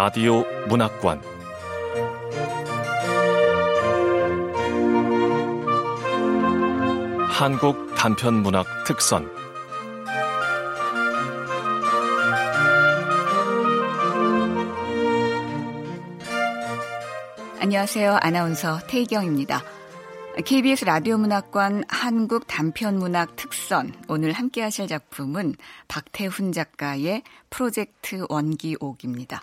라디오 문학관 한국 단편 문학 특선 안녕하세요. 아나운서 태희경입니다. KBS 라디오 문학관 한국 단편 문학 특선 오늘 함께 하실 작품은 박태훈 작가의 프로젝트 원기옥입니다.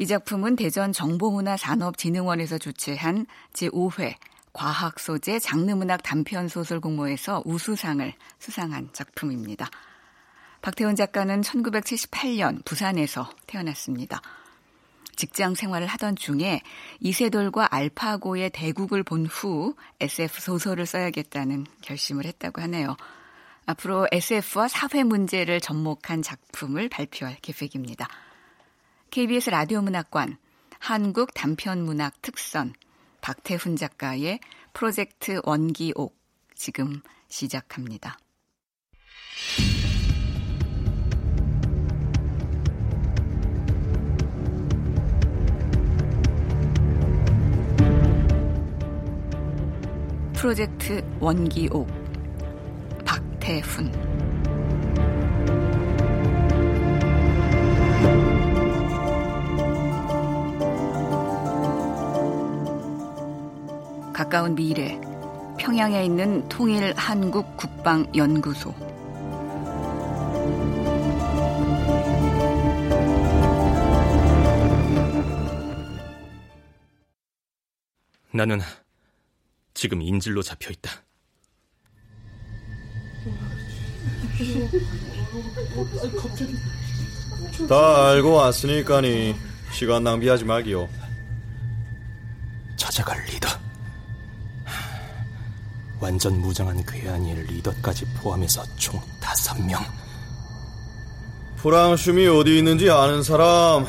이 작품은 대전 정보문화산업진흥원에서 주최한 제5회 과학 소재 장르문학 단편 소설 공모에서 우수상을 수상한 작품입니다. 박태훈 작가는 1978년 부산에서 태어났습니다. 직장 생활을 하던 중에 이세돌과 알파고의 대국을 본 후 SF 소설을 써야겠다는 결심을 했다고 하네요. 앞으로 SF와 사회 문제를 접목한 작품을 발표할 계획입니다. KBS 라디오 문학관 한국 단편 문학 특선 박태훈 작가의 프로젝트 원기옥 지금 시작합니다. 프로젝트 원기옥 박태훈 가까운 미래 평양에 있는 통일 한국 국방 연구소 나는 지금 인질로 잡혀 있다. 다 알고 왔으니까니 시간 낭비하지 말기요. 찾아갈 리더. 완전 무장한 괴한이 리더까지 포함해서 총 다섯 명. 프랑슘이 어디 있는지 아는 사람.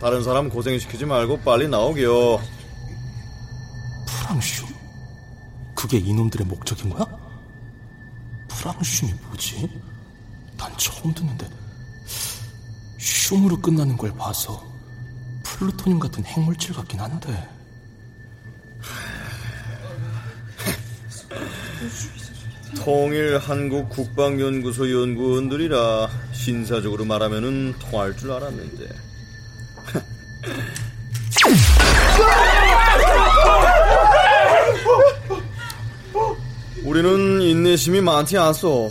다른 사람 고생시키지 말고 빨리 나오게요. 프랑슘? 그게 이놈들의 목적인 거야? 프랑슘이 뭐지? 난 처음 듣는데 슘으로 끝나는 걸 봐서 플루토늄 같은 핵물질 같긴 한데 통일 한국 국방연구소 연구원들이라 신사적으로 말하면은 통할 줄 알았는데 우리는 인내심이 많지 않소.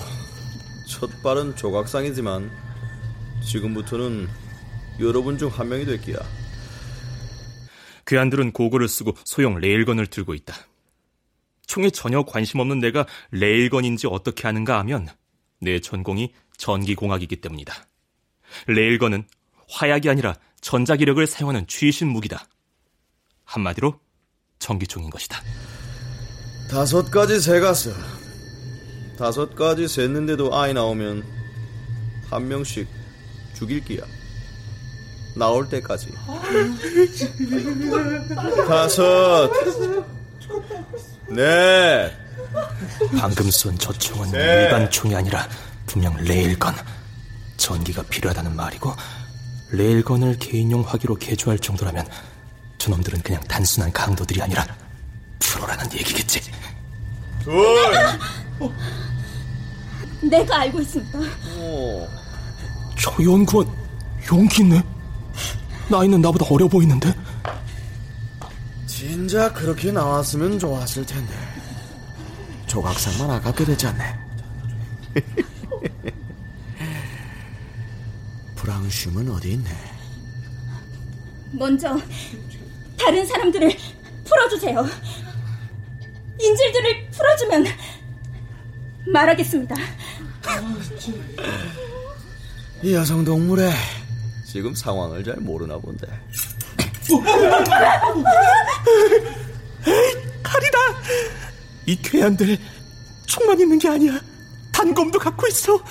첫 발은 조각상이지만 지금부터는 여러분 중 한 명이 될 기야. 괴한들은 고글을 쓰고 소형 레일건을 들고 있다. 총에 전혀 관심 없는 내가 레일건인지 어떻게 아는가 하면 내 전공이 전기공학이기 때문이다. 레일건은 화약이 아니라 전자기력을 사용하는 최신 무기다. 한마디로 전기총인 것이다. 다섯 가지 세갔어. 다섯 가지 셌는데도 아이 나오면 한 명씩 죽일 기야. 나올 때까지. 다섯. 넷. 방금 쏜 저 총은 네. 일반 총이 아니라 분명 레일건. 전기가 필요하다는 말이고 레일건을 개인용 화기로 개조할 정도라면 저놈들은 그냥 단순한 강도들이 아니라 프로라는 얘기겠지. 둘. 내가 알고 있습니다. 오. 저 연구원 용기 있네. 나이는 나보다 어려 보이는데. 진작 그렇게 나왔으면 좋았을 텐데. 조각상만 아깝게 되지 않네. 프랑슘은 어디 있네? 먼저 다른 사람들을 풀어주세요. 인질들을 풀어주면 말하겠습니다. 이 여성 동물에 지금 상황을 잘 모르나 본데. 칼이다. 이 괴한들 총만 있는 게 아니야. 단검도 갖고 있어.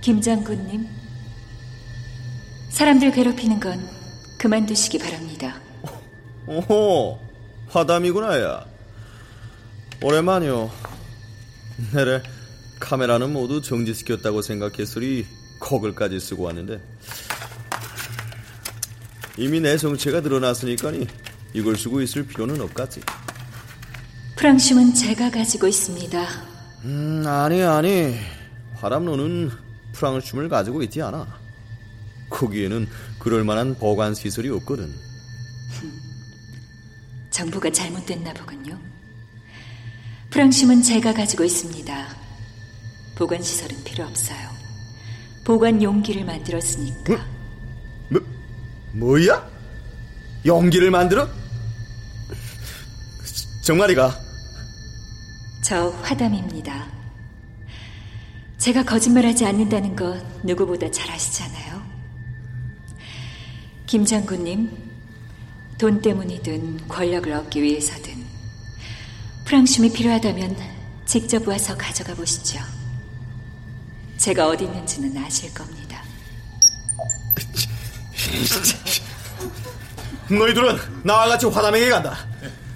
김 장군님, 사람들 괴롭히는 건 그만두시기 바랍니다. 오호, 화담이구나, 야. 오랜만이요. 내래 카메라는 모두 정지시켰다고 생각했으리 거글까지 쓰고 왔는데 이미 내 성체가 드러났으니까니 이걸 쓰고 있을 필요는 없겠지. 프랑심은 제가 가지고 있습니다. 음, 아니 아니. 화람로는 프랑춤을 가지고 있지 않아. 거기에는 그럴 만한 보관 시설이 없거든. 정부가 잘못됐나 보군요. 프랑심은 제가 가지고 있습니다. 보관 시설은 필요 없어요. 보관 용기를 만들었으니까. 뭐, 뭐야? 연기를 만들어? 정말이가? 저 화담입니다. 제가 거짓말하지 않는다는 것 누구보다 잘 아시잖아요. 김 장군님, 돈 때문이든 권력을 얻기 위해서든 프랑심이 필요하다면 직접 와서 가져가 보시죠. 제가 어디 있는지는 아실 겁니다. 너희들은 나와 같이 화담에게 간다.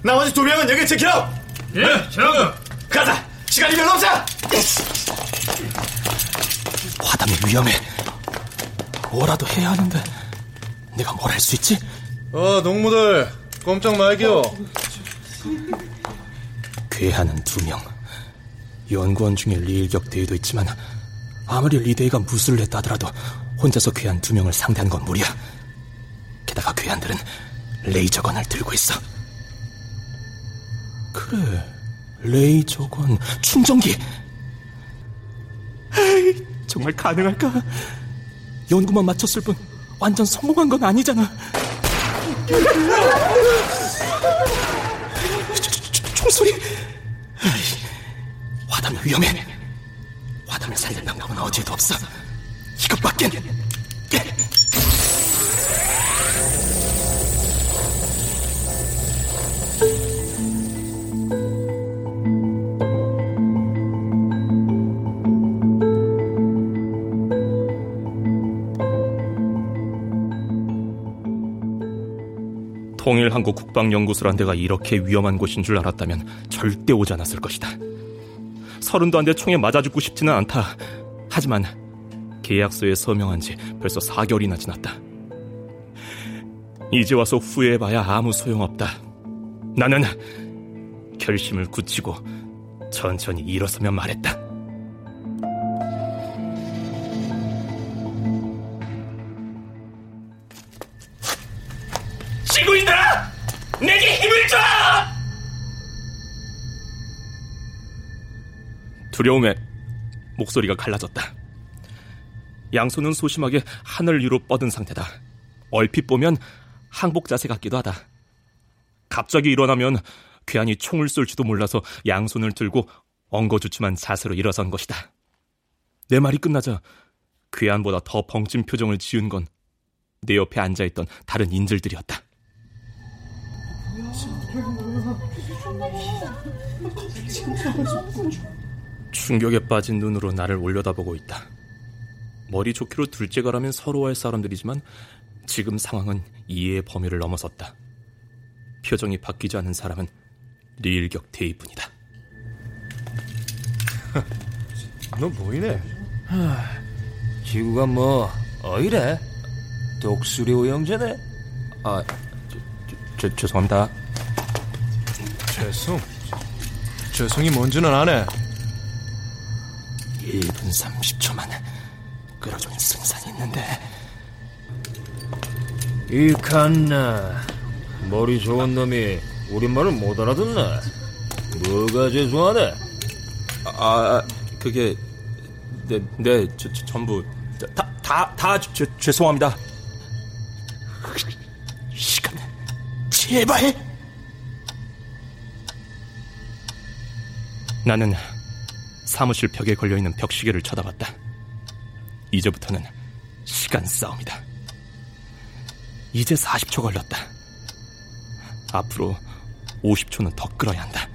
나머지 두 명은 여기 지켜! 예, 장군! 가자! 시간이 별로 없어! 화담이 위험해. 뭐라도 해야 하는데 내가 뭘 할 수 있지? 어, 농무들 꼼짝 말게요. 괴하는 두 명. 연구원 중에 리일격 대위도 있지만 아무리 리대위가 무술을 했다 하더라도 혼자서 괴한 두 명을 상대하는 건 무리야. 게다가 괴한들은 레이저건을 들고 있어. 그래, 레이저건, 충전기. 에이, 정말 가능할까? 연구만 마쳤을 뿐 완전 성공한 건 아니잖아. 총소리. 화담이 위험해. 화담을 살릴 방법은 어디에도 없어. 이것밖엔. 통일한국 국방연구소란 데가 이렇게 위험한 곳인 줄 알았다면 절대 오지 않았을 것이다. 서른도 안 돼 총에 맞아 죽고 싶지는 않다. 하지만 계약서에 서명한 지 벌써 4개월이나 지났다. 이제 와서 후회해봐야 아무 소용없다. 나는 결심을 굳히고 천천히 일어서며 말했다. 두려움에 목소리가 갈라졌다. 양손은 소심하게 하늘 위로 뻗은 상태다. 얼핏 보면 항복 자세 같기도 하다. 갑자기 일어나면 괴한이 총을 쏠지도 몰라서 양손을 들고 엉거주춤한 자세로 일어선 것이다. 내 말이 끝나자 괴한보다 더 벙찐 표정을 지은 건 내 옆에 앉아있던 다른 인질들이었다. 충격에 빠진 눈으로 나를 올려다보고 있다. 머리 좋기로 둘째가라면 서로할 사람들이지만 지금 상황은 이해의 범위를 넘어섰다. 표정이 바뀌지 않은 사람은 리일격 대위뿐이다. 너 뭐이네? 지구가 뭐 어이래? 독수리 오영재네? 아, 저, 저, 저, 죄송합니다. 죄송. 죄송이 뭔지는 아네. 1분 30초 만에 끌어준 승산이 있는데 이 칸나 머리 좋은 놈이 우리말을 못 알아듣네. 뭐가 죄송하네? 아, 아 그게 네, 네, 저, 저, 전부 다, 다, 다 죄, 죄송합니다. 시간 제발 나는 사무실 벽에 걸려있는 벽시계를 쳐다봤다. 이제부터는 시간 싸움이다. 이제 40초 걸렸다. 앞으로 50초는 더 끌어야 한다.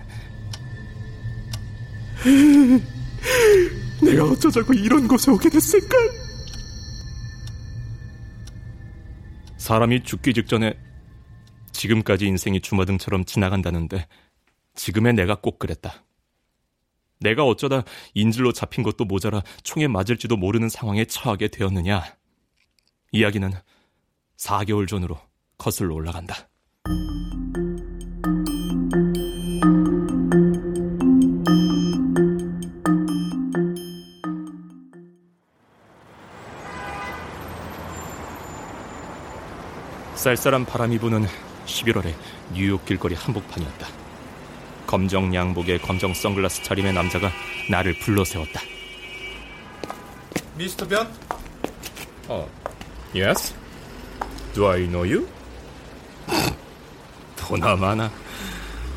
내가 어쩌자고 이런 곳에 오게 됐을까? 사람이 죽기 직전에 지금까지 인생이 주마등처럼 지나간다는데 지금의 내가 꼭 그랬다. 내가 어쩌다 인질로 잡힌 것도 모자라 총에 맞을지도 모르는 상황에 처하게 되었느냐? 이야기는 4개월 전으로 거슬러 올라간다. 쌀쌀한 바람이 부는 11월의 뉴욕 길거리 한복판이었다. 검정 양복에 검정 선글라스 차림의 남자가 나를 불러세웠다. 미스터 변? 어, yes? Do I know you? 보나마나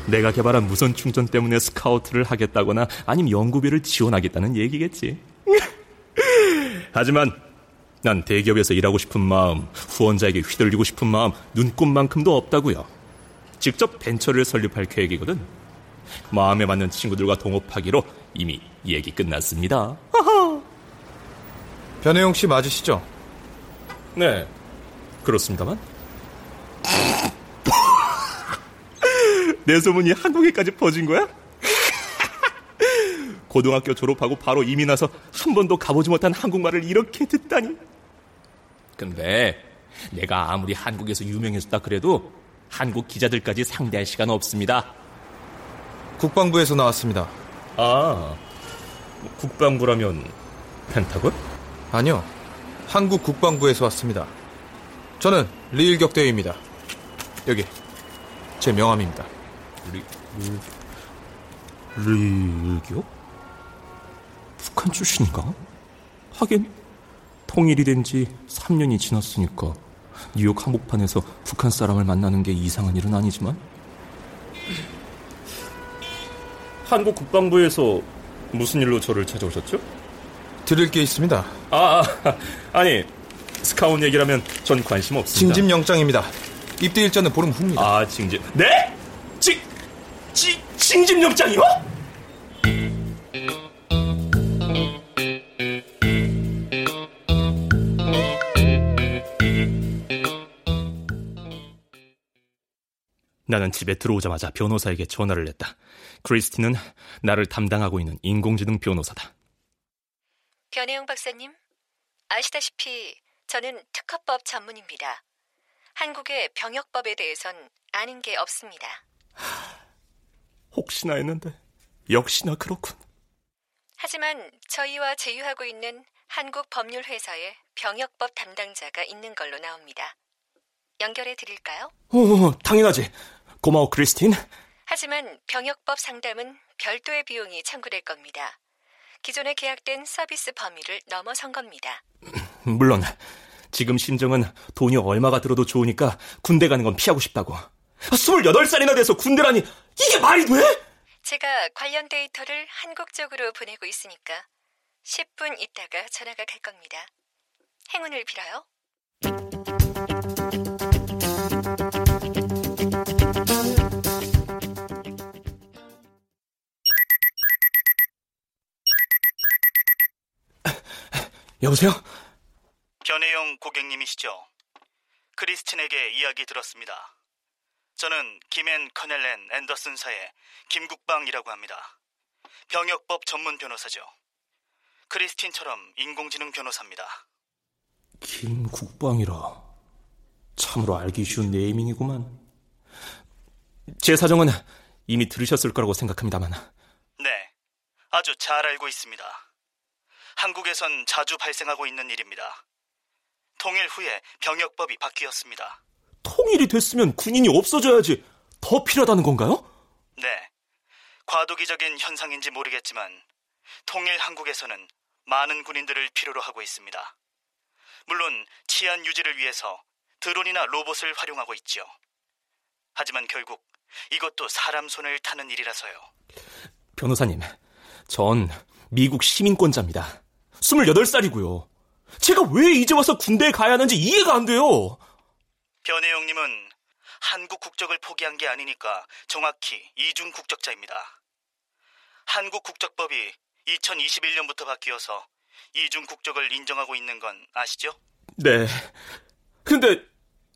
내가 개발한 무선 충전 때문에 스카우트를 하겠다거나 아니면 연구비를 지원하겠다는 얘기겠지. 하지만 난 대기업에서 일하고 싶은 마음, 후원자에게 휘둘리고 싶은 마음 눈꼽만큼도 없다고요. 직접 벤처를 설립할 계획이거든. 마음에 맞는 친구들과 동업하기로 이미 얘기 끝났습니다. 변혜용 씨 맞으시죠? 네, 그렇습니다만. 내 소문이 한국에까지 퍼진 거야? 고등학교 졸업하고 바로 이민 와서 한 번도 가보지 못한 한국말을 이렇게 듣다니. 근데 내가 아무리 한국에서 유명해졌다 그래도 한국 기자들까지 상대할 시간 없습니다. 국방부에서 나왔습니다. 아, 국방부라면 펜타곤? 아니요. 한국 국방부에서 왔습니다. 저는 리일격 대위입니다. 여기 제 명함입니다. 리, 리, 리일격? 북한 출신인가? 하긴 통일이 된 지 3년이 지났으니까 뉴욕 한복판에서 북한 사람을 만나는 게 이상한 일은 아니지만 한국 국방부에서 무슨 일로 저를 찾아오셨죠? 들을 게 있습니다. 아, 아 아니 스카웃 얘기라면 전 관심 없습니다. 징집 영장입니다. 입대 일자는 보름 후입니다. 아 징집 네? 징, 징, 징집 영장이요? 나는 집에 들어오자마자 변호사에게 전화를 했다. 크리스티는 나를 담당하고 있는 인공지능 변호사다. 변혜영 박사님, 아시다시피 저는 특허법 전문입니다. 한국의 병역법에 대해선 아는 게 없습니다. 혹시나 했는데 역시나 그렇군. 하지만 저희와 제휴하고 있는 한국 법률 회사에 병역법 담당자가 있는 걸로 나옵니다. 연결해 드릴까요? 오, 당연하지. 고마워, 크리스틴. 하지만 병역법 상담은 별도의 비용이 청구될 겁니다. 기존에 계약된 서비스 범위를 넘어선 겁니다. 물론 지금 심정은 돈이 얼마가 들어도 좋으니까 군대 가는 건 피하고 싶다고. 28살이나 돼서 군대라니 이게 말이 돼? 제가 관련 데이터를 한국 쪽으로 보내고 있으니까 10분 있다가 전화가 갈 겁니다. 행운을 빌어요. 여보세요? 변혜영 고객님이시죠? 크리스틴에게 이야기 들었습니다. 저는 김앤 커넬렌 앤더슨사의 김국방이라고 합니다. 병역법 전문 변호사죠. 크리스틴처럼 인공지능 변호사입니다. 김국방이라. 참으로 알기 쉬운 네이밍이구만. 제 사정은 이미 들으셨을 거라고 생각합니다만. 네, 아주 잘 알고 있습니다. 한국에선 자주 발생하고 있는 일입니다. 통일 후에 병역법이 바뀌었습니다. 통일이 됐으면 군인이 없어져야지 더 필요하다는 건가요? 네, 과도기적인 현상인지 모르겠지만 통일 한국에서는 많은 군인들을 필요로 하고 있습니다. 물론 치안 유지를 위해서 드론이나 로봇을 활용하고 있지요. 하지만 결국 이것도 사람 손을 타는 일이라서요. 변호사님, 전 미국 시민권자입니다. 28살이고요. 제가 왜 이제 와서 군대에 가야 하는지 이해가 안 돼요. 변혜영님은 한국 국적을 포기한 게 아니니까 정확히 이중 국적자입니다. 한국 국적법이 2021년부터 바뀌어서 이중 국적을 인정하고 있는 건 아시죠? 네. 근데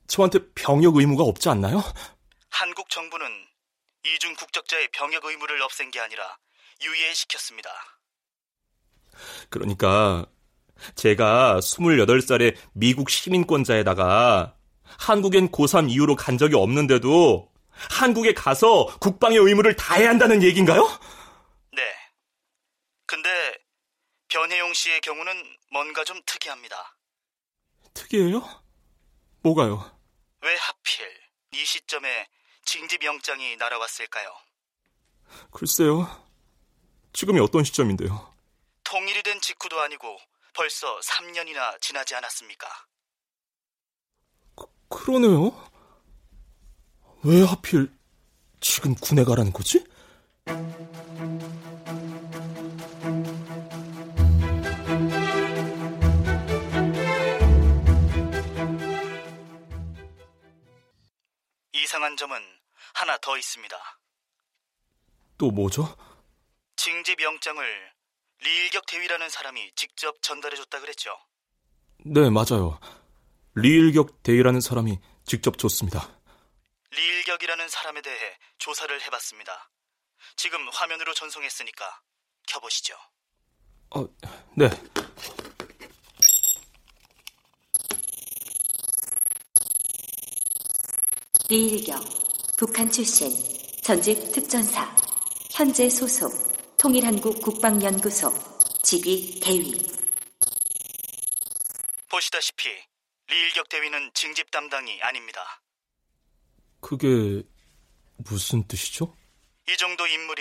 저한테 병역 의무가 없지 않나요? 한국 정부는 이중 국적자의 병역 의무를 없앤 게 아니라 유예시켰습니다. 그러니까 제가 28살의 미국 시민권자에다가 한국엔 고3 이후로 간 적이 없는데도 한국에 가서 국방의 의무를 다해야 한다는 얘기인가요? 네. 근데 변혜용 씨의 경우는 뭔가 좀 특이합니다. 특이해요? 뭐가요? 왜 하필 이 시점에 징집 영장이 날아왔을까요? 글쎄요. 지금이 어떤 시점인데요? 통일이 된 직후도 아니고 벌써 3년이나 지나지 않았습니까? 그러네요. 왜 하필 지금 군에 가라는 거지? 이상한 점은 하나 더 있습니다. 또 뭐죠? 징집 영장을 리일격 대위라는 사람이 직접 전달해줬다 그랬죠. 네, 맞아요. 리일격 대위라는 사람이 직접 줬습니다. 리일격이라는 사람에 대해 조사를 해봤습니다. 지금 화면으로 전송했으니까 켜보시죠. 어, 네. 리일경, 북한 출신, 전직 특전사, 현재 소속, 통일한국 국방연구소, 직위 대위. 보시다시피 리일격 대위는 징집 담당이 아닙니다. 그게 무슨 뜻이죠? 이 정도 인물이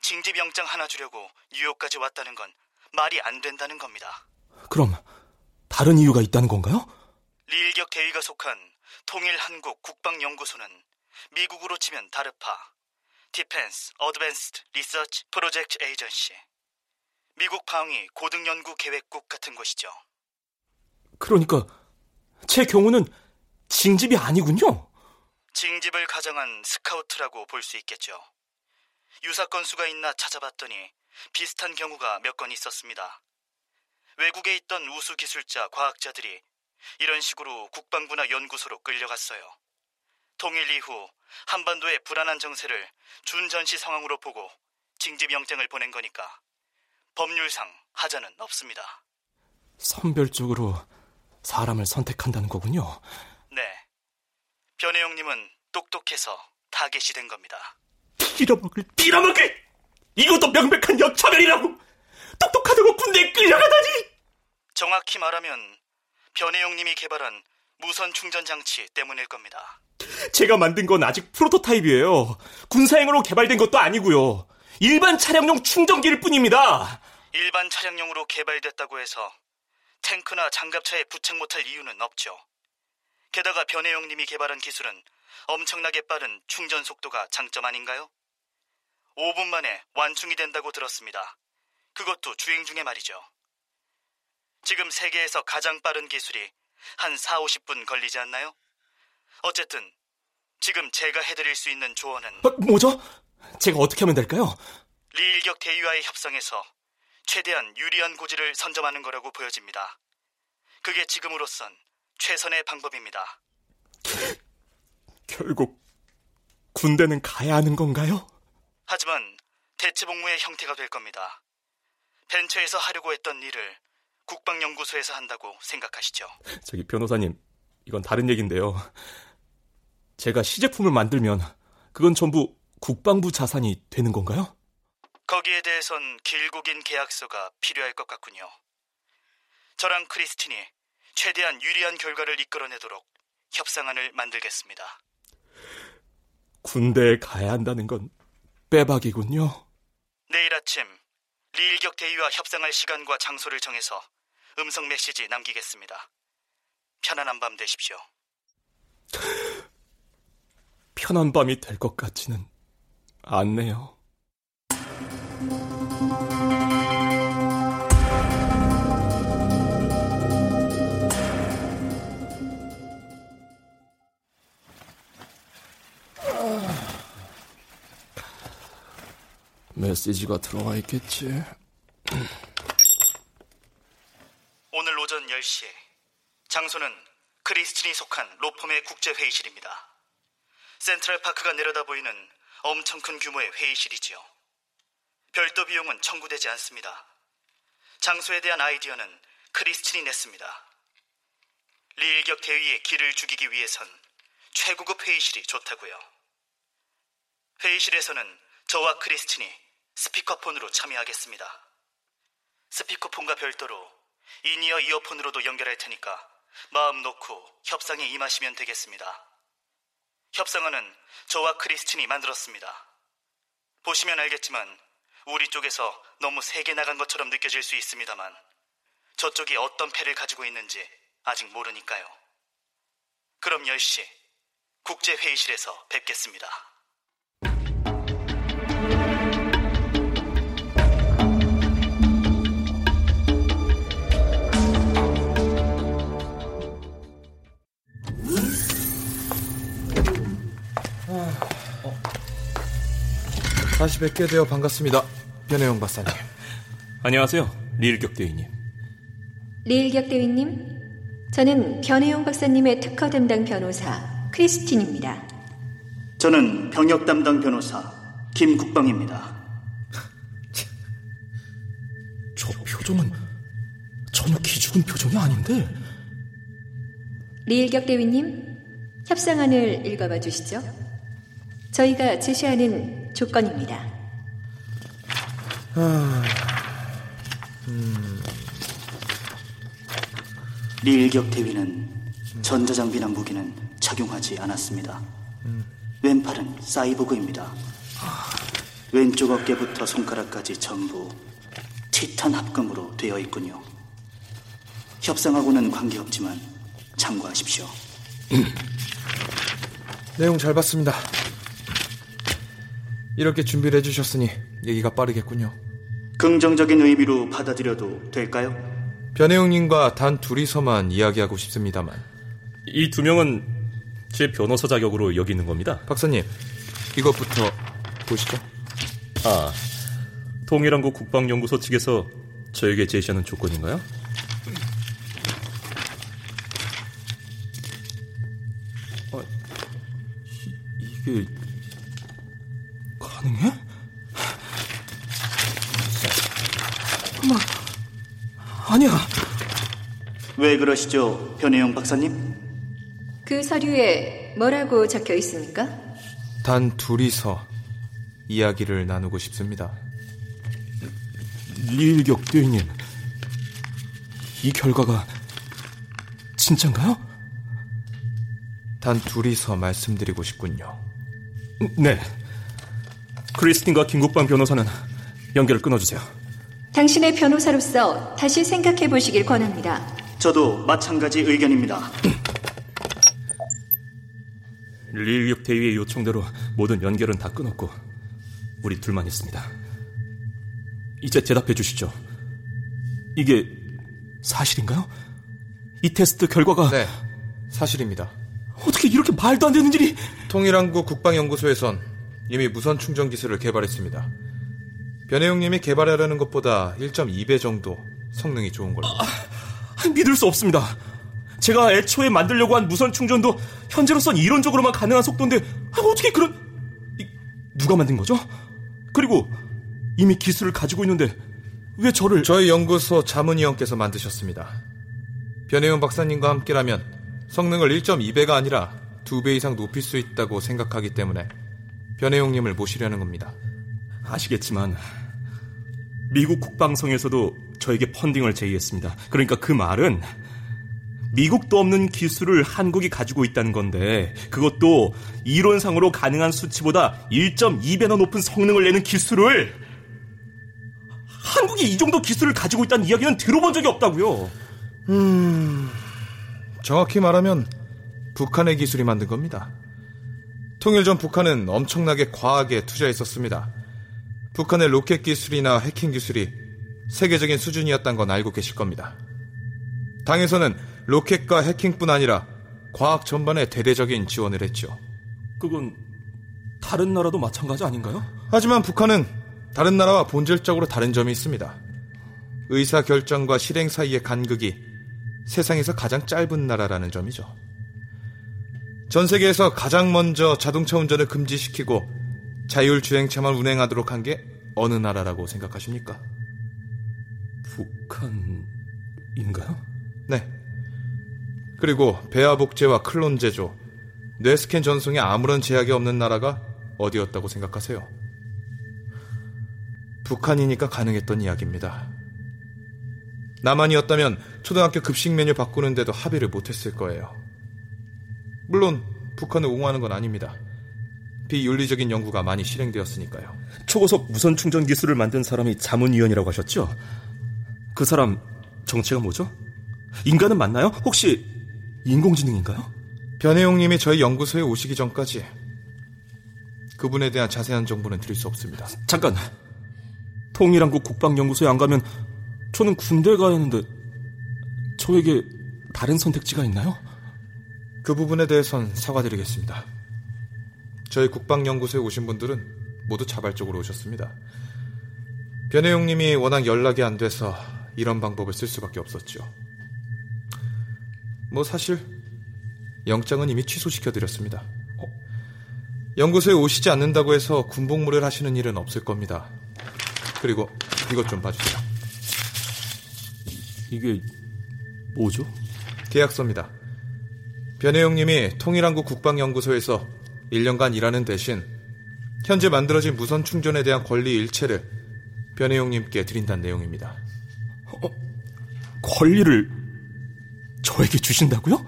징집 영장 하나 주려고 뉴욕까지 왔다는 건 말이 안 된다는 겁니다. 그럼 다른 이유가 있다는 건가요? 리일격 대위가 속한 통일한국 국방연구소는 미국으로 치면 DARPA, Defense Advanced Research Projects Agency, 미국 방위 고등연구 계획국 같은 곳이죠. 그러니까 제 경우는 징집이 아니군요. 징집을 가정한 스카우트라고 볼 수 있겠죠. 유사 건수가 있나 찾아봤더니 비슷한 경우가 몇 건 있었습니다. 외국에 있던 우수 기술자, 과학자들이 이런 식으로 국방부나 연구소로 끌려갔어요. 통일 이후 한반도의 불안한 정세를 준전시 상황으로 보고 징집 영장을 보낸 거니까 법률상 하자는 없습니다. 선별적으로 사람을 선택한다는 거군요. 네. 변혜영님은 똑똑해서 타겟이 된 겁니다. 빌어먹을, 빌어먹을! 이것도 명백한 역차별이라고! 똑똑하다고 군대에 끌려가다니! 정확히 말하면 변혜영님이 개발한 무선 충전 장치 때문일 겁니다. 제가 만든 건 아직 프로토타입이에요. 군사행으로 개발된 것도 아니고요. 일반 차량용 충전기일 뿐입니다. 일반 차량용으로 개발됐다고 해서 탱크나 장갑차에 부착 못할 이유는 없죠. 게다가 변혜영님이 개발한 기술은 엄청나게 빠른 충전 속도가 장점 아닌가요? 5분 만에 완충이 된다고 들었습니다. 그것도 주행 중에 말이죠. 지금 세계에서 가장 빠른 기술이 한 4, 50분 걸리지 않나요? 어쨌든 지금 제가 해드릴 수 있는 조언은 어, 뭐죠? 제가 어떻게 하면 될까요? 리일격 대위와의 협상에서 최대한 유리한 고지를 선점하는 거라고 보여집니다. 그게 지금으로선 최선의 방법입니다. 결국 군대는 가야 하는 건가요? 하지만 대체복무의 형태가 될 겁니다. 벤처에서 하려고 했던 일을 국방연구소에서 한다고 생각하시죠. 저기 변호사님, 이건 다른 얘기인데요. 제가 시제품을 만들면 그건 전부 국방부 자산이 되는 건가요? 거기에 대해선 길고 긴 계약서가 필요할 것 같군요. 저랑 크리스틴이 최대한 유리한 결과를 이끌어내도록 협상안을 만들겠습니다. 군대에 가야 한다는 건 빼박이군요. 내일 아침 리일격 대위와 협상할 시간과 장소를 정해서 음성 메시지 남기겠습니다. 편안한 밤 되십시오. 편한 밤이 될 것 같지는 않네요. 메시지가 들어와 있겠지. 오늘 오전 10시 장소는 크리스틴이 속한 로펌의 국제회의실입니다. 센트럴 파크가 내려다 보이는 엄청 큰 규모의 회의실이지요. 별도 비용은 청구되지 않습니다. 장소에 대한 아이디어는 크리스틴이 냈습니다. 리일격 대위에 길을 죽이기 위해선 최고급 회의실이 좋다고요. 회의실에서는 저와 크리스틴이 스피커폰으로 참여하겠습니다. 스피커폰과 별도로 이니어 이어폰으로도 연결할 테니까 마음 놓고 협상에 임하시면 되겠습니다. 협상안은 저와 크리스틴이 만들었습니다. 보시면 알겠지만 우리 쪽에서 너무 세게 나간 것처럼 느껴질 수 있습니다만 저쪽이 어떤 패를 가지고 있는지 아직 모르니까요. 그럼 10시 국제회의실에서 뵙겠습니다. 다시 뵙게 되어 반갑습니다. 변혜영 박사님. 안녕하세요. 리일격 대위님. 리일격 대위님, 저는 변혜용 박사님의 특허 담당 변호사 크리스틴입니다. 저는 병역 담당 변호사 김국방입니다. 저 표정은 전혀 기죽은 표정이 아닌데. 리일격 대위님, 협상안을 읽어봐 주시죠. 저희가 제시하는 조건입니다. 아, 음, 리일격 대위는 전자장비나 무기는 착용하지 않았습니다. 왼팔은 사이보그입니다. 왼쪽 어깨부터 손가락까지 전부 티탄 합금으로 되어 있군요. 협상하고는 관계없지만 참고하십시오. 내용 잘 봤습니다. 이렇게 준비를 해주셨으니 얘기가 빠르겠군요. 긍정적인 의미로 받아들여도 될까요? 변혜영님과 단 둘이서만 이야기하고 싶습니다만. 이 두 명은 제 변호사 자격으로 여기 있는 겁니다. 박사님, 이것부터 보시죠. 아, 통일한국 국방연구소 측에서 저에게 제시하는 조건인가요? 아, 이게 가능해? 마, 아니야. 왜 그러시죠, 변혜영 박사님? 그 서류에 뭐라고 적혀 있습니까? 단 둘이서 이야기를 나누고 싶습니다. 리일격 대위님, 이 결과가 진짠가요? 단 둘이서 말씀드리고 싶군요. 네. 크리스틴과 김국방 변호사는 연결을 끊어주세요. 당신의 변호사로서 다시 생각해 보시길 권합니다. 저도 마찬가지 의견입니다. 리일격 대위의 요청대로 모든 연결은 다 끊었고 우리 둘만 있습니다. 이제 대답해 주시죠. 이게 사실인가요? 이 테스트 결과가 네, 사실입니다. 어떻게 이렇게 말도 안 되는 일이 통일한국 국방연구소에선 이미 무선 충전 기술을 개발했습니다. 변혜용님이 개발하려는 것보다 1.2배 정도 성능이 좋은 걸로. 아, 믿을 수 없습니다. 제가 애초에 만들려고 한 무선 충전도 현재로선 이론적으로만 가능한 속도인데 아, 어떻게 그런 이, 누가 만든 거죠? 그리고 이미 기술을 가지고 있는데 왜 저를 저희 연구소 자문위원께서 만드셨습니다. 변혜원 박사님과 함께라면 성능을 1.2배가 아니라 2배 이상 높일 수 있다고 생각하기 때문에 변혜용님을 모시려는 겁니다. 아시겠지만 미국 국방성에서도 저에게 펀딩을 제의했습니다. 그러니까 그 말은 미국도 없는 기술을 한국이 가지고 있다는 건데 그것도 이론상으로 가능한 수치보다 1.2배나 높은 성능을 내는 기술을 한국이 이 정도 기술을 가지고 있다는 이야기는 들어본 적이 없다고요. 음, 정확히 말하면 북한의 기술이 만든 겁니다. 통일 전 북한은 엄청나게 과하게 투자했었습니다. 북한의 로켓 기술이나 해킹 기술이 세계적인 수준이었던 건 알고 계실 겁니다. 당에서는 로켓과 해킹뿐 아니라 과학 전반에 대대적인 지원을 했죠. 그건 다른 나라도 마찬가지 아닌가요? 하지만 북한은 다른 나라와 본질적으로 다른 점이 있습니다. 의사 결정과 실행 사이의 간극이 세상에서 가장 짧은 나라라는 점이죠. 전 세계에서 가장 먼저 자동차 운전을 금지시키고 자율주행차만 운행하도록 한 게 어느 나라라고 생각하십니까? 북한인가요? 네. 그리고 배아 복제와 클론 제조, 뇌스캔 전송에 아무런 제약이 없는 나라가 어디였다고 생각하세요? 북한이니까 가능했던 이야기입니다. 남한이었다면 초등학교 급식 메뉴 바꾸는데도 합의를 못했을 거예요. 물론 북한을 옹호하는 건 아닙니다. 비윤리적인 연구가 많이 실행되었으니까요. 초고속 무선 충전 기술을 만든 사람이 자문위원이라고 하셨죠? 그 사람 정체가 뭐죠? 인간은 맞나요? 혹시 인공지능인가요? 변혜용님이 저희 연구소에 오시기 전까지 그분에 대한 자세한 정보는 드릴 수 없습니다. 잠깐. 통일한국 국방연구소에 안 가면 저는 군대 가야 하는데 저에게 다른 선택지가 있나요? 그 부분에 대해선 사과드리겠습니다. 저희 국방연구소에 오신 분들은 모두 자발적으로 오셨습니다. 변혜용님이 워낙 연락이 안 돼서 이런 방법을 쓸 수밖에 없었죠. 뭐 사실 영장은 이미 취소시켜 드렸습니다. 어? 연구소에 오시지 않는다고 해서 군복무를 하시는 일은 없을 겁니다. 그리고 이것 좀 봐주세요. 이게 뭐죠? 계약서입니다. 변혜영님이 통일한국 국방연구소에서 1년간 일하는 대신 현재 만들어진 무선 충전에 대한 권리 일체를 변혜영님께 드린다는 내용입니다. 어, 권리를 저에게 주신다고요?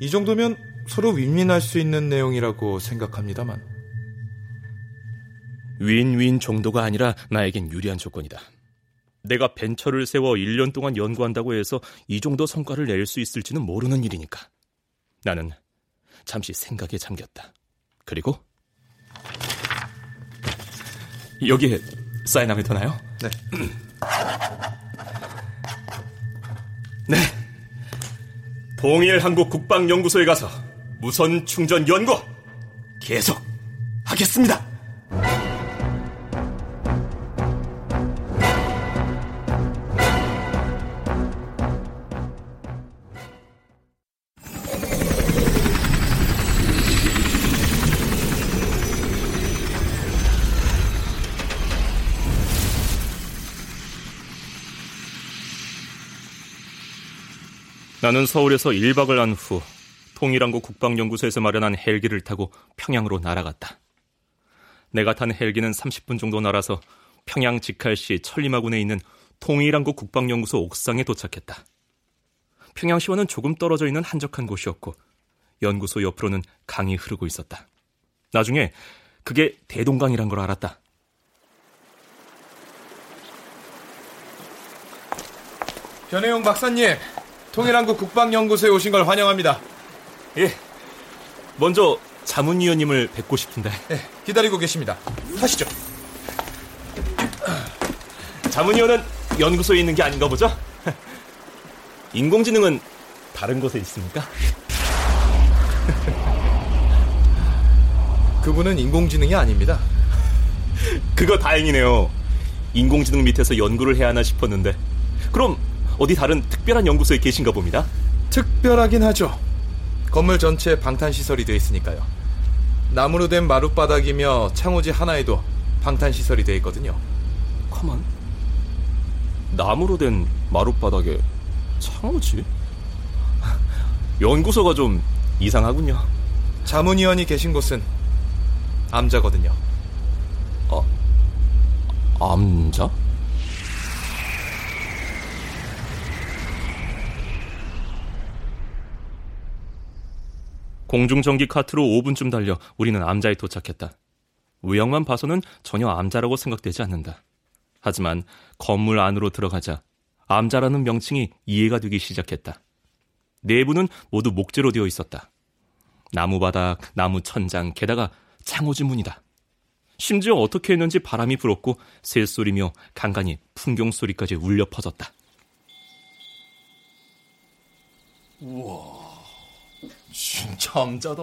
이 정도면 서로 윈윈할 수 있는 내용이라고 생각합니다만. 윈윈 정도가 아니라 나에겐 유리한 조건이다. 내가 벤처를 세워 1년 동안 연구한다고 해서 이 정도 성과를 낼 수 있을지는 모르는 일이니까. 나는 잠시 생각에 잠겼다. 그리고 여기에 사인하면 되나요? 네. 네. 동일한국 국방연구소에 가서 무선 충전 연구 계속 하겠습니다. 나는 서울에서 1박을 한 후 통일한국 국방연구소에서 마련한 헬기를 타고 평양으로 날아갔다. 내가 탄 헬기는 30분 정도 날아서 평양 직할시 천리마군에 있는 통일한국 국방연구소 옥상에 도착했다. 평양시와는 조금 떨어져 있는 한적한 곳이었고 연구소 옆으로는 강이 흐르고 있었다. 나중에 그게 대동강이란 걸 알았다. 변혜용 박사님, 통일한국 국방연구소에 오신 걸 환영합니다. 예. 먼저 자문위원님을 뵙고 싶은데. 예, 기다리고 계십니다. 하시죠. 자문위원은 연구소에 있는 게 아닌가 보죠? 인공지능은 다른 곳에 있습니까? 그분은 인공지능이 아닙니다. 그거 다행이네요. 인공지능 밑에서 연구를 해야 하나 싶었는데. 그럼 어디 다른 특별한 연구소에 계신가 봅니다. 특별하긴 하죠. 건물 전체에 방탄시설이 되어 있으니까요. 나무로 된 마룻바닥이며 창호지 하나에도 방탄시설이 되어 있거든요. 가만. 나무로 된 마룻바닥에 창호지? 연구소가 좀 이상하군요. 자문위원이 계신 곳은 암자거든요. 아, 암자? 공중전기 카트로 5분쯤 달려 우리는 암자에 도착했다. 우영만 봐서는 전혀 암자라고 생각되지 않는다. 하지만 건물 안으로 들어가자 암자라는 명칭이 이해가 되기 시작했다. 내부는 모두 목재로 되어 있었다. 나무바닥, 나무 천장, 게다가 창호지 문이다. 심지어 어떻게 했는지 바람이 불었고 새소리며 간간히 풍경 소리까지 울려 퍼졌다. 우와. 진짜 암자다.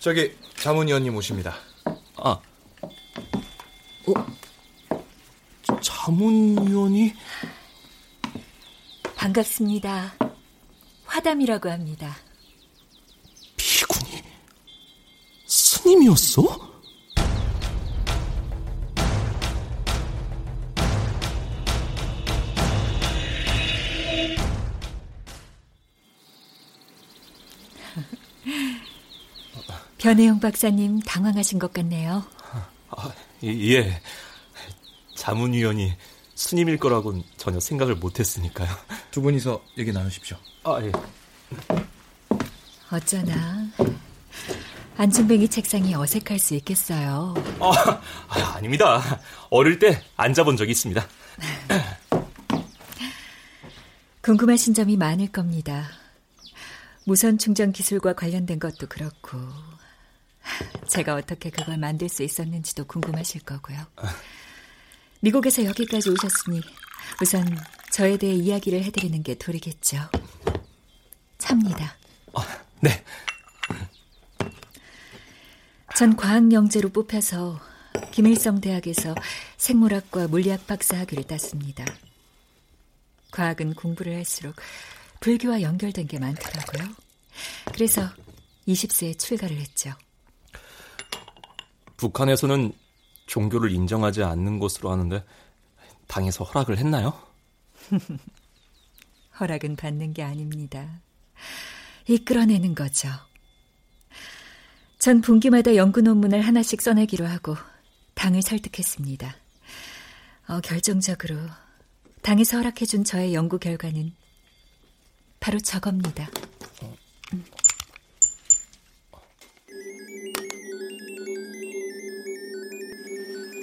저기 자문위원님 오십니다. 아, 어? 자문위원이? 반갑습니다. 화담이라고 합니다. 비군이 스님이었어? 변혜영 박사님 당황하신 것 같네요. 아, 예. 자문위원이 스님일 거라고는 전혀 생각을 못했으니까요. 두 분이서 얘기 나누십시오. 아, 예. 어쩌나 안중뱅이 책상이 어색할 수 있겠어요. 아, 아 닙니다 어릴 때 앉아본 적이 있습니다. 궁금하신 점이 많을 겁니다. 무선 충전 기술과 관련된 것도 그렇고 제가 어떻게 그걸 만들 수 있었는지도 궁금하실 거고요. 미국에서 여기까지 오셨으니 우선 저에 대해 이야기를 해드리는 게 도리겠죠. 참니다. 아, 네. 전 과학영재로 뽑혀서 김일성 대학에서 생물학과 물리학 박사 학위를 땄습니다. 과학은 공부를 할수록 불교와 연결된 게 많더라고요. 그래서 20세에 출가를 했죠. 북한에서는 종교를 인정하지 않는 것으로 하는데 당에서 허락을 했나요? 허락은 받는 게 아닙니다. 이끌어내는 거죠. 전 분기마다 연구 논문을 하나씩 써내기로 하고 당을 설득했습니다. 어, 결정적으로 당에서 허락해준 저의 연구 결과는 바로 저겁니다.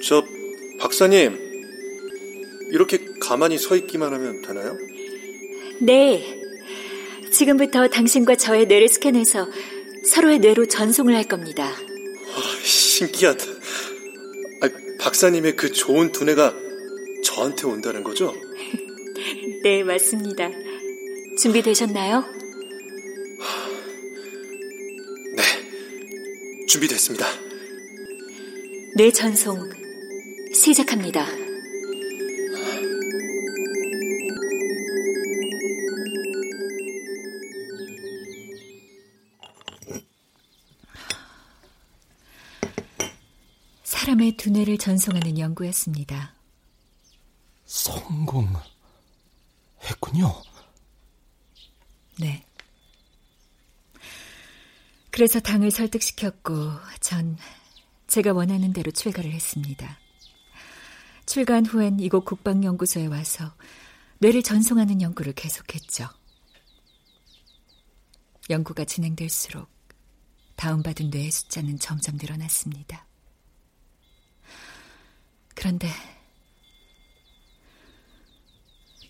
저 박사님 이렇게 가만히 서 있기만 하면 되나요? 네. 지금부터 당신과 저의 뇌를 스캔해서 서로의 뇌로 전송을 할 겁니다. 아, 신기하다. 아, 박사님의 그 좋은 두뇌가 저한테 온다는 거죠? 네, 맞습니다. 준비되셨나요? 네, 준비됐습니다. 뇌 전송 시작합니다. 사람의 두뇌를 전송하는 연구였습니다. 성공했군요. 네. 그래서 당을 설득시켰고 전 제가 원하는 대로 출가를 했습니다. 출가한 후엔 이곳 국방연구소에 와서 뇌를 전송하는 연구를 계속했죠. 연구가 진행될수록 다운받은 뇌의 숫자는 점점 늘어났습니다. 그런데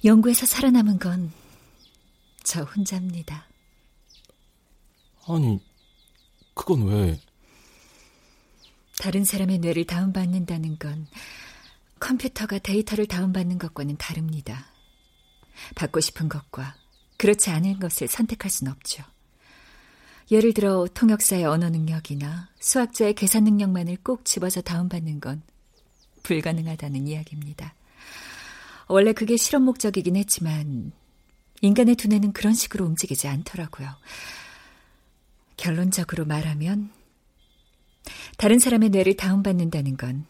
연구에서 살아남은 건 저 혼자입니다. 아니, 그건 왜? 다른 사람의 뇌를 다운받는다는 건 컴퓨터가 데이터를 다운받는 것과는 다릅니다. 받고 싶은 것과 그렇지 않은 것을 선택할 순 없죠. 예를 들어 통역사의 언어 능력이나 수학자의 계산 능력만을 꼭 집어서 다운받는 건 불가능하다는 이야기입니다. 원래 그게 실험 목적이긴 했지만 인간의 두뇌는 그런 식으로 움직이지 않더라고요. 결론적으로 말하면 다른 사람의 뇌를 다운받는다는 건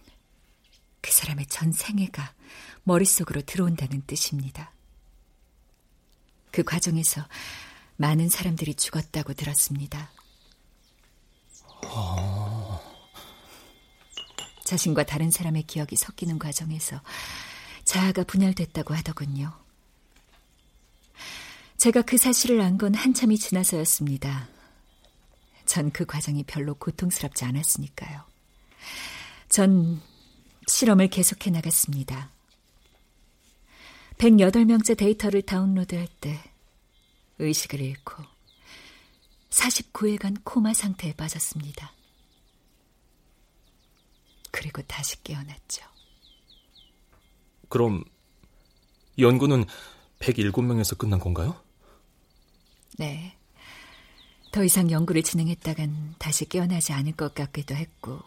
그 사람의 전 생애가 머릿속으로 들어온다는 뜻입니다. 그 과정에서 많은 사람들이 죽었다고 들었습니다. 어... 자신과 다른 사람의 기억이 섞이는 과정에서 자아가 분열됐다고 하더군요. 제가 그 사실을 안 건 한참이 지나서였습니다. 전 그 과정이 별로 고통스럽지 않았으니까요. 전 실험을 계속해 나갔습니다. 108명째 데이터를 다운로드할 때 의식을 잃고 49일간 코마 상태에 빠졌습니다. 그리고 다시 깨어났죠. 그럼 연구는 107명에서 끝난 건가요? 네. 더 이상 연구를 진행했다간 다시 깨어나지 않을 것 같기도 했고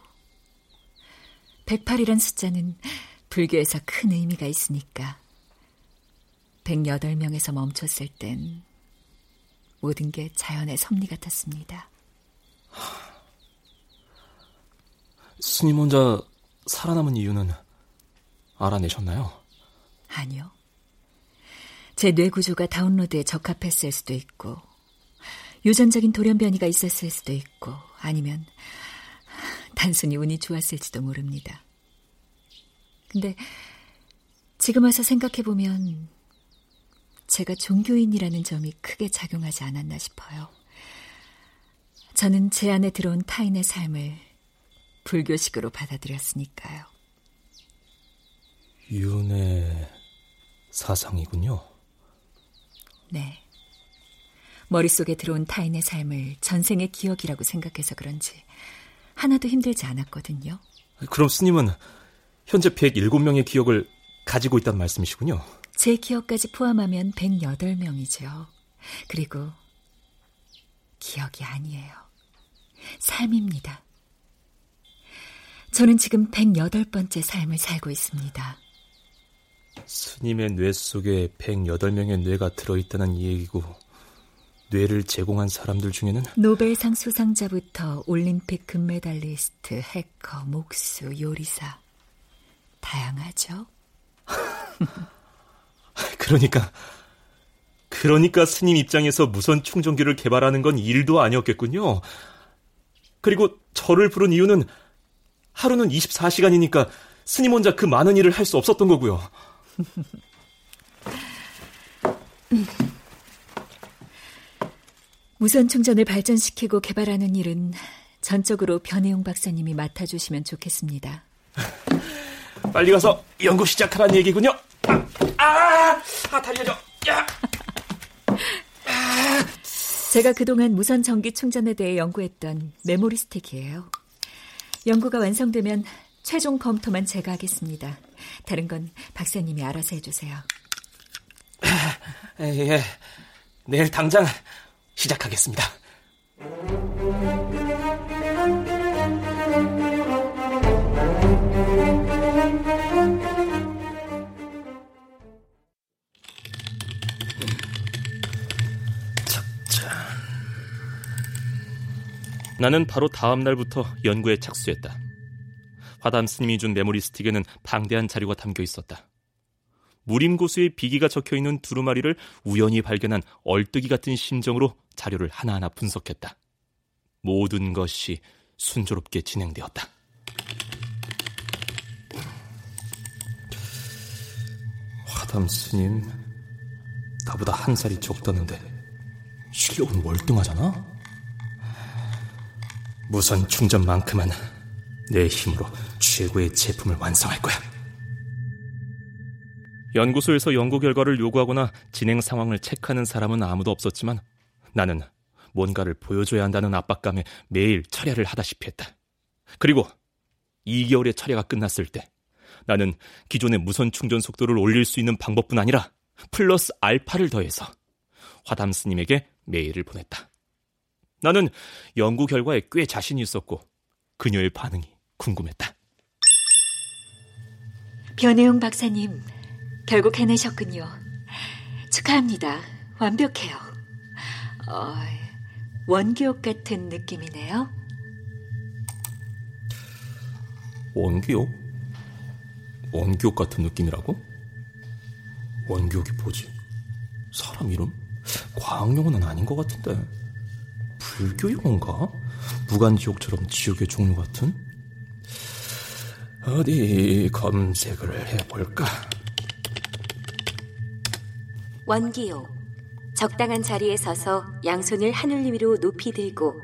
108이란 숫자는 불교에서 큰 의미가 있으니까 108명에서 멈췄을 땐 모든 게 자연의 섭리 같았습니다. 스님 혼자 살아남은 이유는 알아내셨나요? 아니요. 제 뇌 구조가 다운로드에 적합했을 수도 있고 유전적인 돌연변이가 있었을 수도 있고 아니면 단순히 운이 좋았을지도 모릅니다. 근데 지금 와서 생각해보면 제가 종교인이라는 점이 크게 작용하지 않았나 싶어요. 저는 제 안에 들어온 타인의 삶을 불교식으로 받아들였으니까요. 윤의 사상이군요. 네. 머릿속에 들어온 타인의 삶을 전생의 기억이라고 생각해서 그런지 하나도 힘들지 않았거든요. 그럼 스님은 현재 107명의 기억을 가지고 있다는 말씀이시군요. 제 기억까지 포함하면 108명이죠. 그리고 기억이 아니에요. 삶입니다. 저는 지금 108번째 삶을 살고 있습니다. 스님의 뇌 속에 108명의 뇌가 들어있다는 얘기고 뇌를 제공한 사람들 중에는 노벨상 수상자부터 올림픽 금메달리스트, 해커, 목수, 요리사 다양하죠. 그러니까 그러니까 스님 입장에서 무선 충전기를 개발하는 건 일도 아니었겠군요. 그리고 저를 부른 이유는 하루는 24시간이니까 스님 혼자 그 많은 일을 할 수 없었던 거고요. 무선 충전을 발전시키고 개발하는 일은 전적으로 변혜용 박사님이 맡아주시면 좋겠습니다. 빨리 가서 연구 시작하라는 얘기군요. 아, 아, 아려 야. 제가 그동안 무선 전기 충전에 대해 연구했던 메모리 스틱이에요. 연구가 완성되면 최종 검토만 제가 하겠습니다. 다른 건 박사님이 알아서 해주세요. 예, 예. 내일 당장 시작하겠습니다. 나는 바로 다음 날부터 연구에 착수했다. 화담 스님이 준 메모리 스틱에는 방대한 자료가 담겨 있었다. 무림고수의 비기가 적혀 있는 두루마리를 우연히 발견한 얼뜨기 같은 심정으로 자료를 하나하나 분석했다. 모든 것이 순조롭게 진행되었다. 화담 스님, 나보다 한 살이 적다는데 실력은 월등하잖아? 무선 충전만큼은 내 힘으로 최고의 제품을 완성할 거야. 연구소에서 연구 결과를 요구하거나 진행 상황을 체크하는 사람은 아무도 없었지만 나는 뭔가를 보여줘야 한다는 압박감에 매일 철야를 하다시피 했다. 그리고 2개월의 철야가 끝났을 때 나는 기존의 무선 충전 속도를 올릴 수 있는 방법뿐 아니라 플러스 알파를 더해서 화담 스님에게 메일을 보냈다. 나는 연구 결과에 꽤 자신이 있었고 그녀의 반응이 궁금했다. 변혜용 박사님, 결국 해내셨군요. 축하합니다. 완벽해요. 어, 원기옥 같은 느낌이네요. 원기옥? 원기옥 같은 느낌이라고? 원기옥이 뭐지? 사람 이름? 과학용어는 아닌 것 같은데. 불교 용어인가? 무간지옥처럼 지옥의 종류 같은? 어디 검색을 해볼까? 원기요. 적당한 자리에 서서 양손을 하늘 위로 높이 들고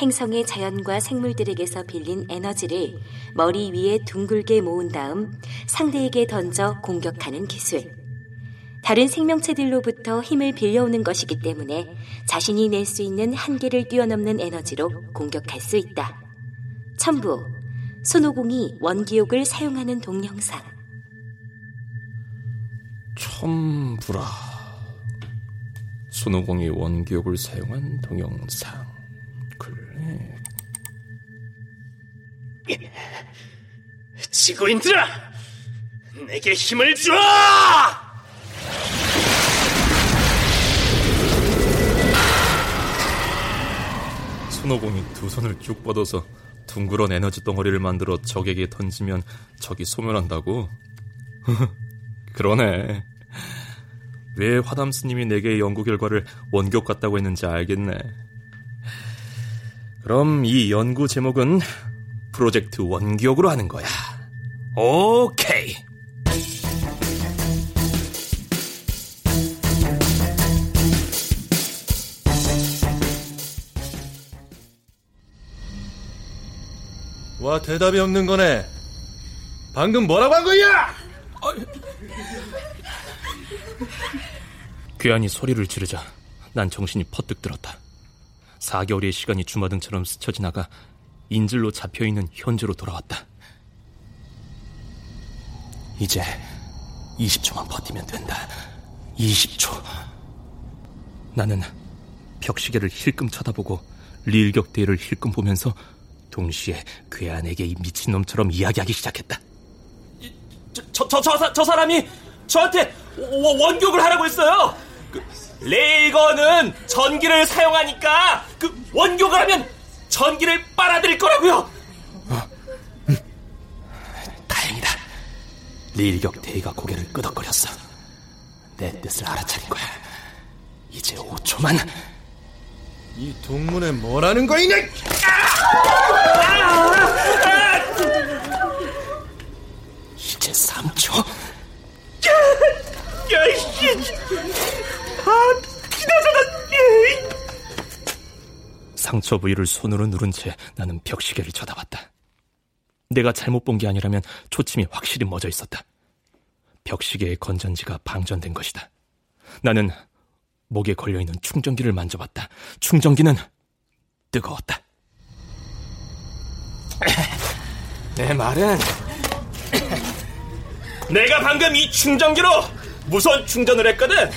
행성의 자연과 생물들에게서 빌린 에너지를 머리 위에 둥글게 모은 다음 상대에게 던져 공격하는 기술. 다른 생명체들로부터 힘을 빌려오는 것이기 때문에 자신이 낼 수 있는 한계를 뛰어넘는 에너지로 공격할 수 있다. 첨부. 손오공이 원기옥을 사용하는 동영상. 첨부라. 손오공이 원기옥을 사용한 동영상. 그래. 지구인들아! 내게 힘을 줘! 손오공이 두 손을 쭉 뻗어서 둥그런 에너지 덩어리를 만들어 적에게 던지면 적이 소멸한다고? 그러네. 왜 화담 스님이 내게 연구 결과를 원격 같다고 했는지 알겠네. 그럼 이 연구 제목은 프로젝트 원기옥으로 하는 거야. 오케이. 와 대답이 없는 거네. 방금 뭐라고 한 거야? 괴한이 소리를 지르자 난 정신이 퍼뜩 들었다. 4개월의 시간이 주마등처럼 스쳐 지나가 인질로 잡혀있는 현재로 돌아왔다. 이제 20초만 버티면 된다. 20초. 나는 벽시계를 힐끔 쳐다보고 리일격대를 힐끔 보면서 동시에 괴한에게 이 미친놈처럼 이야기하기 시작했다. 저, 저, 저, 저 사람이 저한테 원격을 하라고 했어요. 그, 레이건은 전기를 사용하니까 그 원격을 하면 전기를 빨아들일 거라고요. 어. 음. 다행이다. 리일격 대위가 고개를 끄덕거렸어. 내 뜻을 알아차린 거야. 이제 5초만. 이 동문에 뭐라는 거이냐? 이제 3초. 야, 이씨. 아, 기다려라. 상처 부위를 손으로 누른 채 나는 벽시계를 쳐다봤다. 내가 잘못 본 게 아니라면 초침이 확실히 멎어 있었다. 벽시계의 건전지가 방전된 것이다. 나는 목에 걸려있는 충전기를 만져봤다. 충전기는 뜨거웠다. 내 말은 내가 방금 이 충전기로 무선 충전을 했거든.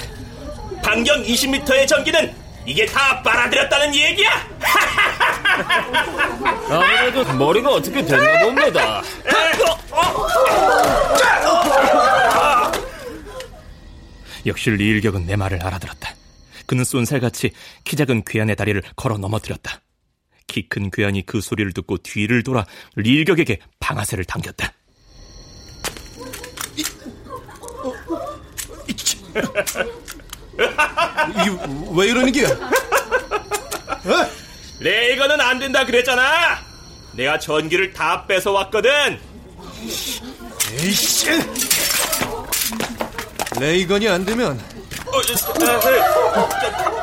반경 20m의 전기는 이게 다 빨아들였다는 얘기야. 아무래도 머리가 어떻게 됐나 봅니다. 역시 리일격은 내 말을 알아들었다. 그는 쏜살같이 키 작은 괴한의 다리를 걸어 넘어뜨렸다. 키 큰 괴한이 그 소리를 듣고 뒤를 돌아 리일격에게 방아쇠를 당겼다. 이, 왜 이러는 게야? 레이건은 안 된다 그랬잖아. 내가 전기를 다 뺏어 왔거든. 에이씨. 레이건이 안 되면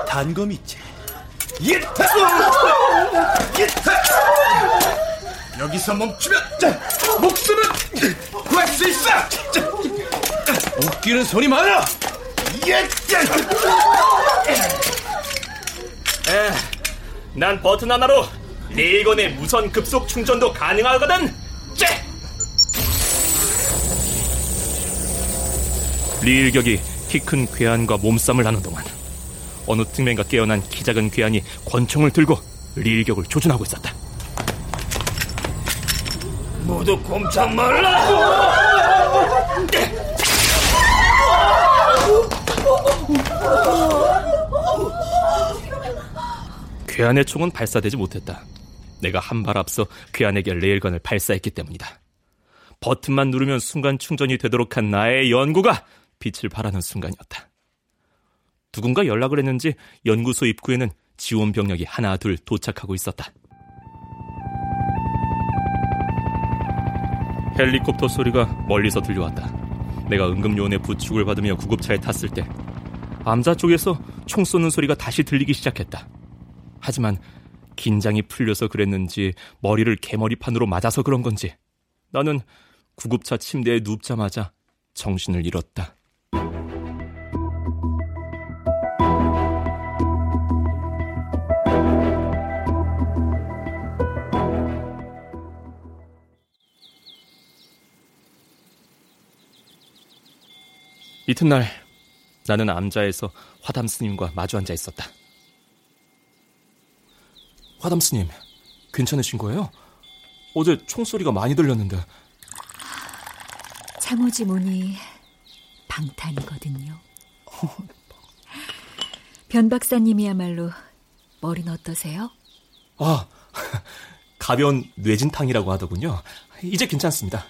단검 있지. 여기서 멈추면 목숨은 구할 수 있어. 웃기는 소리 많아. 에, 난 버튼 하나로 레이건의 무선 급속 충전도 가능하거든. 째! 리일격이 키 큰 괴한과 몸싸움을 하는 동안 어느 틈엔가 깨어난 키 작은 괴한이 권총을 들고 리일격을 조준하고 있었다. 모두 꼼짝 말라고! 괴한의 총은 발사되지 못했다. 내가 한 발 앞서 괴한에게 레일건을 발사했기 때문이다. 버튼만 누르면 순간 충전이 되도록 한 나의 연구가 빛을 발하는 순간이었다. 누군가 연락을 했는지 연구소 입구에는 지원 병력이 하나 둘 도착하고 있었다. 헬리콥터 소리가 멀리서 들려왔다. 내가 응급요원의 부축을 받으며 구급차에 탔을 때 암자 쪽에서 총 쏘는 소리가 다시 들리기 시작했다. 하지만 긴장이 풀려서 그랬는지 머리를 개머리판으로 맞아서 그런 건지 나는 구급차 침대에 눕자마자 정신을 잃었다. 이튿날 나는 암자에서 화담 스님과 마주 앉아 있었다. 화담 스님, 괜찮으신 거예요? 어제 총소리가 많이 들렸는데. 창호지 문이 방탄이거든요. 변 박사님이야말로 머리는 어떠세요? 아, 가벼운 뇌진탕이라고 하더군요. 이제 괜찮습니다.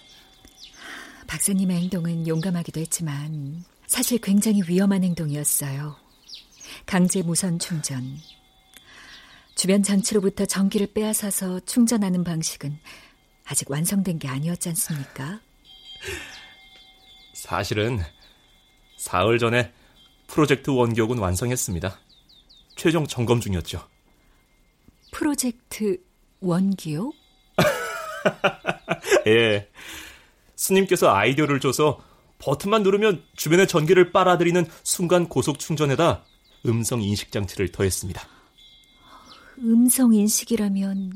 박사님의 행동은 용감하기도 했지만 사실 굉장히 위험한 행동이었어요. 강제 무선 충전. 주변 장치로부터 전기를 빼앗아서 충전하는 방식은 아직 완성된 게 아니었지 않습니까? 사실은 사흘 전에 프로젝트 원기옥은 완성했습니다. 최종 점검 중이었죠. 프로젝트 원기옥? 예. 스님께서 아이디어를 줘서 버튼만 누르면 주변의 전기를 빨아들이는 순간 고속 충전에다 음성 인식 장치를 더했습니다. 음성 인식이라면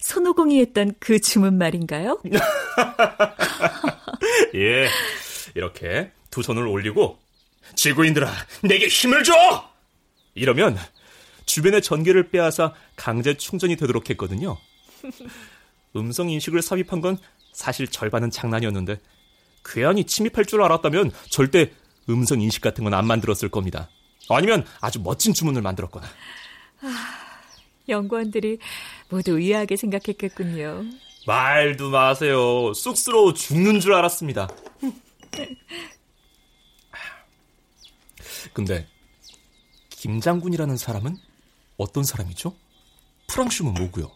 손오공이 했던 그 주문 말인가요? 예. 이렇게 두 손을 올리고 지구인들아, 내게 힘을 줘! 이러면 주변의 전기를 빼앗아 강제 충전이 되도록 했거든요. 음성 인식을 삽입한 건 사실 절반은 장난이었는데 괴한이 침입할 줄 알았다면 절대 음성 인식 같은 건 안 만들었을 겁니다. 아니면 아주 멋진 주문을 만들었거나. 아, 연구원들이 모두 의아하게 생각했겠군요. 말도 마세요. 쑥스러워 죽는 줄 알았습니다. 근데 김 장군이라는 사람은 어떤 사람이죠? 프랑슈은 뭐고요?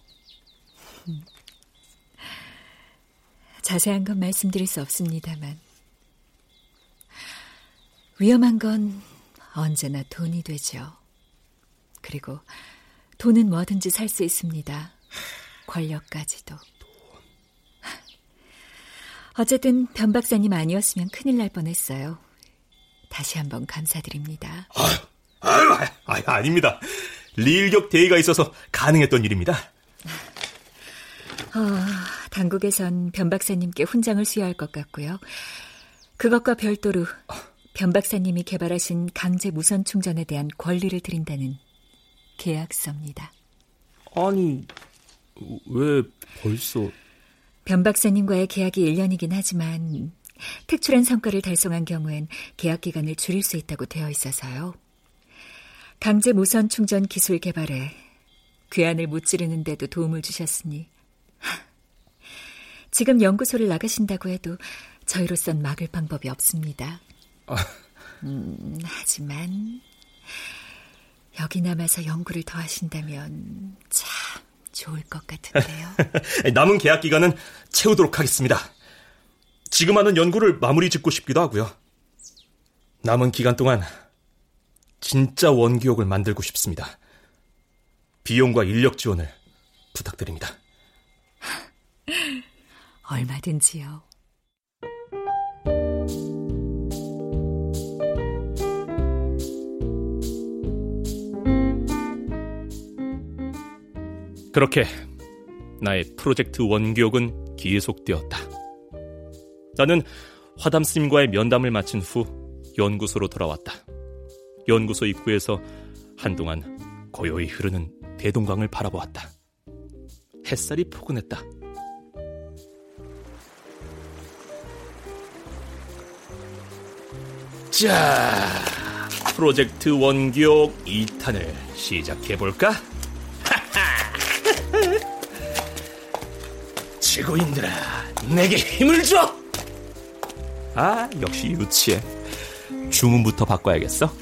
자세한 건 말씀드릴 수 없습니다만 위험한 건 언제나 돈이 되죠. 그리고 돈은 뭐든지 살 수 있습니다. 권력까지도. 어쨌든 변 박사님 아니었으면 큰일 날 뻔했어요. 다시 한번 감사드립니다. 아유, 아유, 아유 아닙니다. 리일격 대의가 있어서 가능했던 일입니다. 어, 당국에선 변 박사님께 훈장을 수여할 것 같고요. 그것과 별도로 변 박사님이 개발하신 강제 무선 충전에 대한 권리를 드린다는 계약서입니다. 아니, 왜 벌써... 변 박사님과의 계약이 1년이긴 하지만 특출한 성과를 달성한 경우엔 계약 기간을 줄일 수 있다고 되어 있어서요. 강제 무선 충전 기술 개발에 괴한을 무찌르는데도 도움을 주셨으니 지금 연구소를 나가신다고 해도 저희로선 막을 방법이 없습니다. 음, 하지만 여기 남아서 연구를 더 하신다면 참 좋을 것 같은데요. 남은 계약 기간은 채우도록 하겠습니다. 지금 하는 연구를 마무리 짓고 싶기도 하고요. 남은 기간 동안 진짜 원기옥을 만들고 싶습니다. 비용과 인력 지원을 부탁드립니다. 얼마든지요. 그렇게 나의 프로젝트 원기옥은 계속되었다. 나는 화담 스님과의 면담을 마친 후 연구소로 돌아왔다. 연구소 입구에서 한동안 고요히 흐르는 대동강을 바라보았다. 햇살이 포근했다. 자, 프로젝트 원기옥 2탄을 시작해볼까? 지구인들아, 내게 힘을 줘! 아, 역시 유치해. 주문부터 바꿔야겠어.